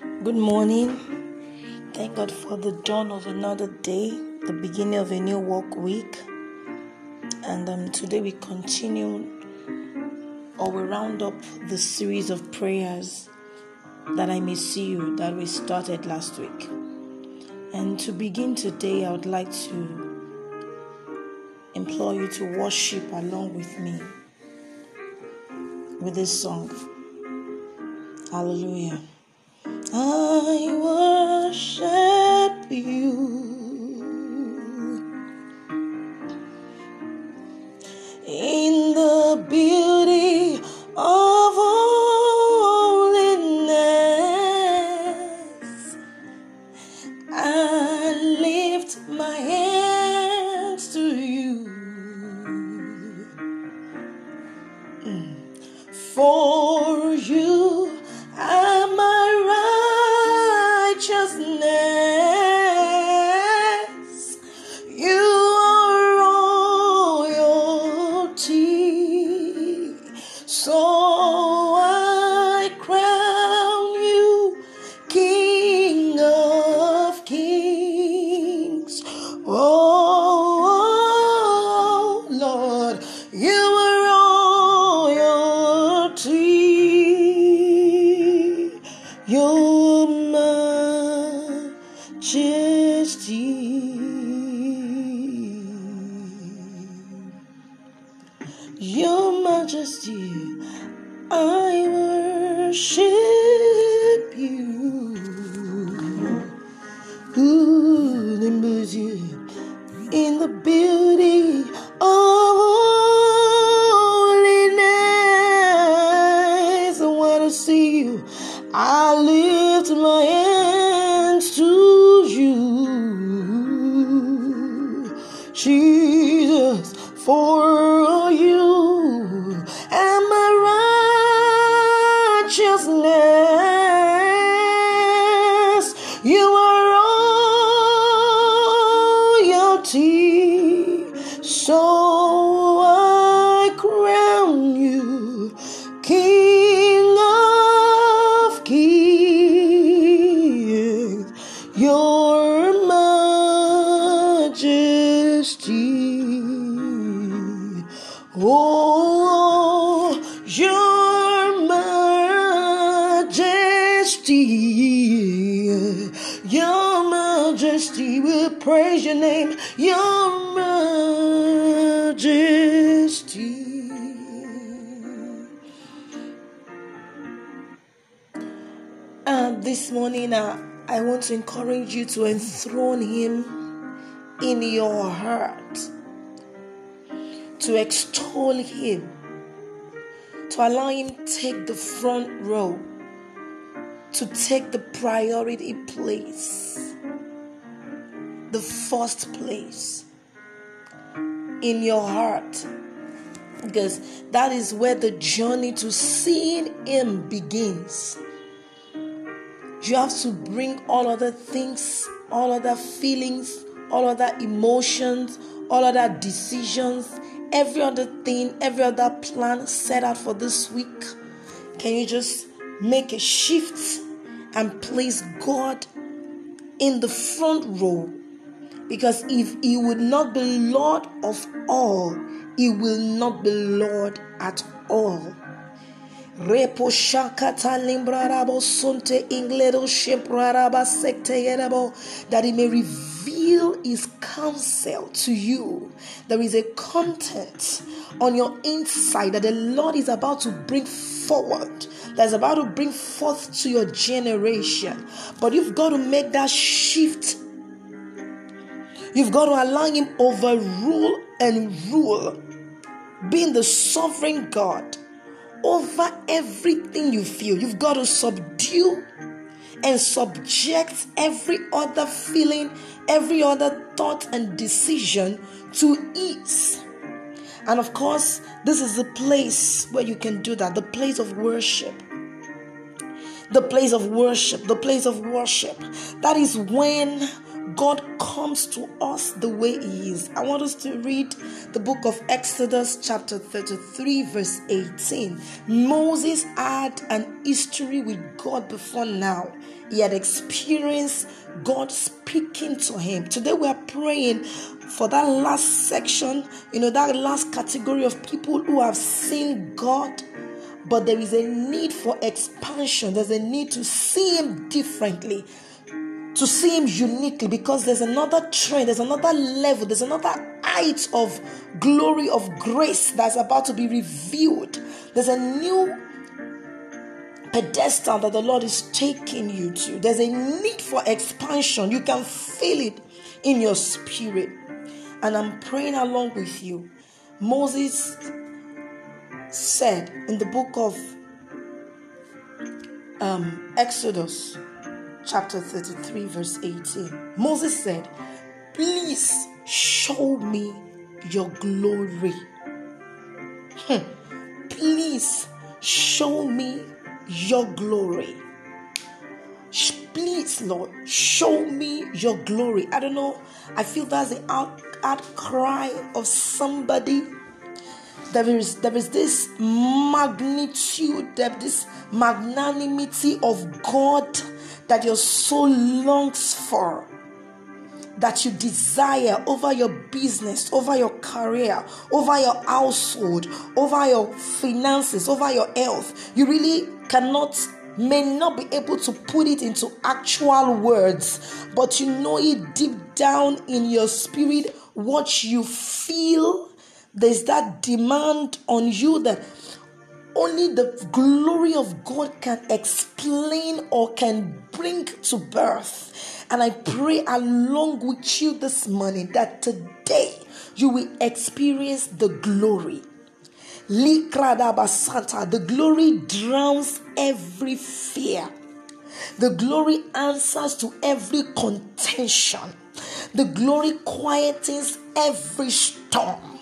Good morning. Thank God for the dawn of another day, the beginning of a new work week. And um, today we continue or we round up the series of prayers that I may see you that we started last week. And to begin today, I would like to implore you to worship along with me with this song. Hallelujah. I worship you. Worship you. Remembers you in the beauty of holiness? I want to see you. I lift my hands to you. Jesus, for you This morning, uh, I want to encourage you to enthrone Him in your heart, to extol Him, to allow Him take the front row, to take the priority place, the first place in your heart. Because that is where the journey to seeing Him begins. You have to bring all other things, all other feelings, all other emotions, all other decisions, every other thing, every other plan set out for this week. Can you just make a shift and place God in the front row? Because if He would not be Lord of all, He will not be Lord at all. Repo shakata limbrarabo sunte ingledo shempraraba sekteyerebo that he may reveal his counsel to you. There is a content on your inside that the Lord is about to bring forward, that's about to bring forth to your generation. But you've got to make that shift. You've got to allow him overrule and rule, being the sovereign God over everything you feel. You've got to subdue and subject every other feeling, every other thought and decision to ease. And of course, this is the place where you can do that the place of worship. The place of worship, the place of worship. That is when God comes to us the way He is. I want us to read the book of Exodus, chapter 33, verse 18. Moses had an history with God before now, he had experienced God speaking to him. Today we are praying for that last section, you know, that last category of people who have seen God but there is a need for expansion. There's a need to see Him differently, to see Him uniquely, because there's another trend, there's another level, there's another height of glory, of grace that's about to be revealed. There's a new pedestal that the Lord is taking you to. There's a need for expansion. You can feel it in your spirit. And I'm praying along with you. Moses said in the book of um, Exodus, chapter 33, verse 18. Moses said, Please show me your glory. Hmm. Please show me your glory. Please, Lord, show me your glory. I don't know. I feel that's the out, outcry of somebody there is there is this magnitude, there this magnanimity of God that your soul longs for that you desire over your business, over your career, over your household, over your finances, over your health. You really cannot, may not be able to put it into actual words, but you know it deep down in your spirit what you feel there's that demand on you that only the glory of God can explain or can bring to birth. And I pray along with you this morning that today you will experience the glory. The glory drowns every fear. The glory answers to every contention. The glory quietens every storm.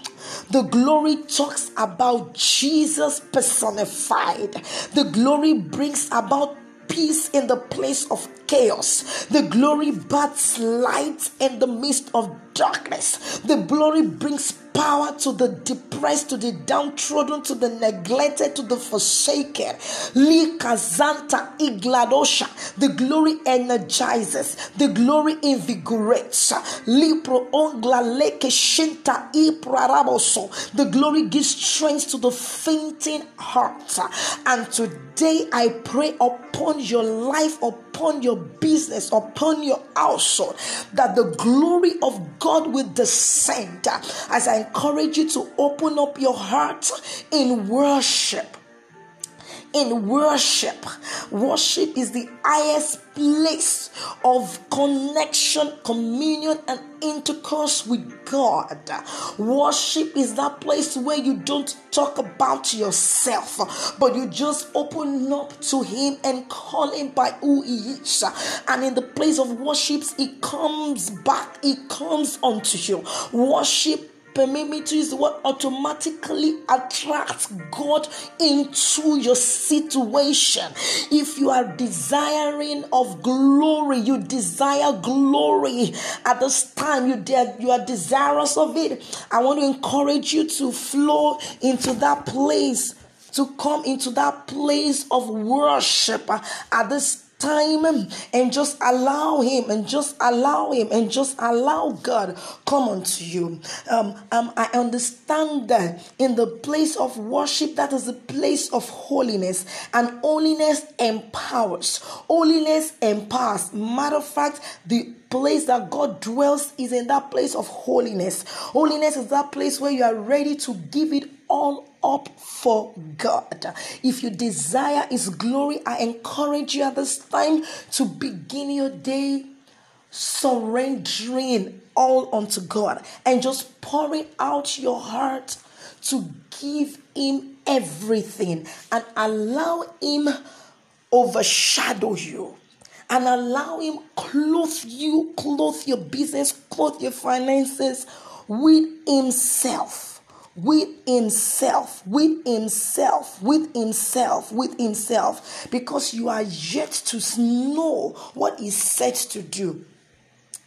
The glory talks about Jesus personified. The glory brings about peace in the place of chaos. The glory bats light in the midst of darkness. The glory brings power to the depressed, to the downtrodden, to the neglected, to the forsaken. Likazanta igladosha. The glory energizes. The glory invigorates. Lipro ongla leke shinta ipraraboso. The glory gives strength to the fainting heart. And today I pray upon your life, upon your business, upon your household, that the glory of God will descend. As I encourage you to open up your heart in worship in worship. Worship is the highest place of connection, communion, and intercourse with God. Worship is that place where you don't talk about yourself, but you just open up to Him and call Him by who He is. And in the place of worship, He comes back, He comes unto you. Worship permit me to use the word automatically attracts God into your situation. If you are desiring of glory, you desire glory at this time, you, de- you are desirous of it. I want to encourage you to flow into that place to come into that place of worship at this time and just allow him and just allow him and just allow God come unto you. Um, um, I understand that in the place of worship, that is a place of holiness, and holiness empowers. Holiness empowers. Matter of fact, the place that God dwells is in that place of holiness. Holiness is that place where you are ready to give it all up for God. If you desire His glory, I encourage you at this time to begin your day surrendering all unto God and just pouring out your heart to give Him everything and allow Him overshadow you and allow Him clothe you, clothe your business, clothe your finances with Himself with himself, with himself, with himself, with himself, because you are yet to know what is set to do.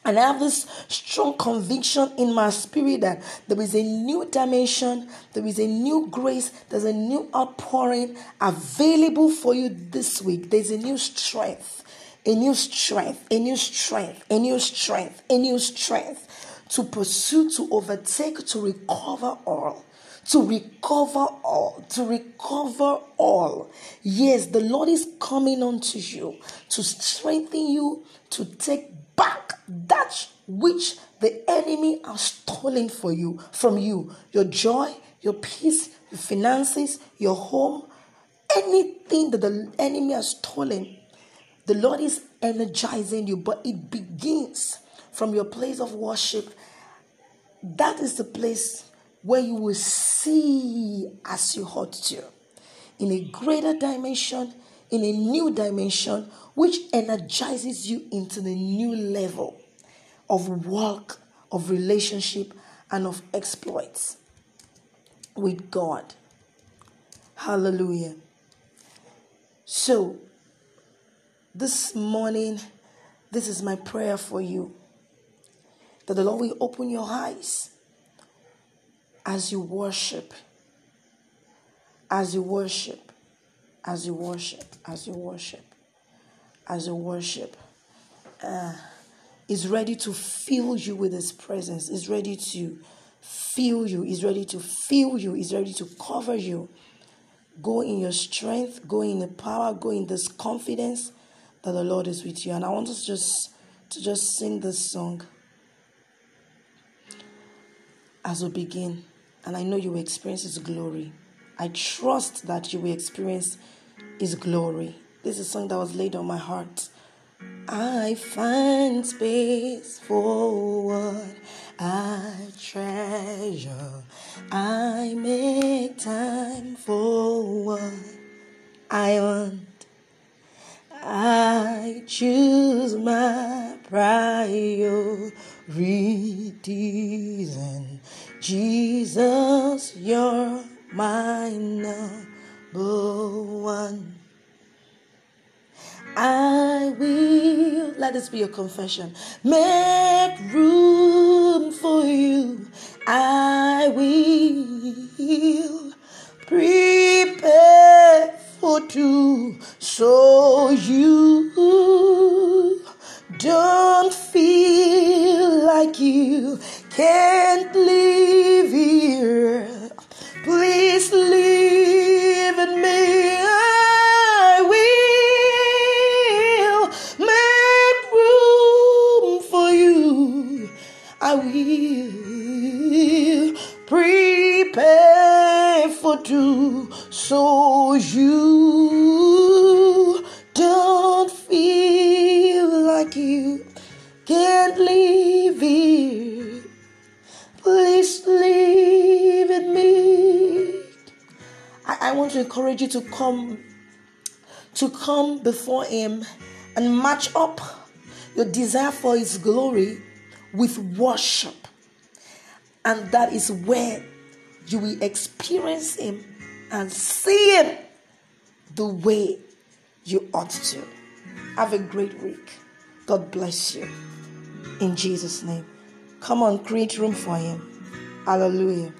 And I have this strong conviction in my spirit that there is a new dimension, there is a new grace, there's a new outpouring available for you this week. There's a new strength, a new strength, a new strength, a new strength, a new strength to pursue, to overtake, to recover all to recover all, to recover all. Yes, the Lord is coming unto you to strengthen you, to take back that which the enemy has stolen for you from you your joy your peace your finances your home anything that the enemy has stolen the lord is energizing you but it begins from your place of worship that is the place where you will see as you ought to in a greater dimension in a new dimension which energizes you into the new level of work, of relationship, and of exploits with God. Hallelujah. So, this morning, this is my prayer for you that the Lord will open your eyes as you worship, as you worship, as you worship, as you worship, as you worship, uh, is ready to fill you with His presence, is ready to fill you, is ready to fill you, is ready to cover you. Go in your strength, go in the power, go in this confidence that the Lord is with you. And I want us just to just sing this song as we begin. And I know you will experience His glory. I trust that you will experience His glory. This is a song that was laid on my heart. I find space for what I treasure. I make time for what I want. I choose my priorities, and Jesus, you're my number one. I will, let this be your confession, make room for you. I will I will prepare for two so you don't feel like you can't leave here. Please leave it me. I, I want to encourage you to come to come before him and match up your desire for his glory with worship. And that is where you will experience him and see him the way you ought to. Have a great week. God bless you. In Jesus' name. Come on, create room for him. Hallelujah.